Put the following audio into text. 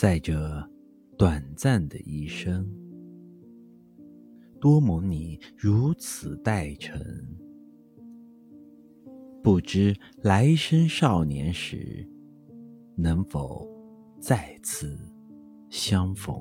在这短暂的一生。多蒙你如此待臣不知来生少年时能否再次相逢。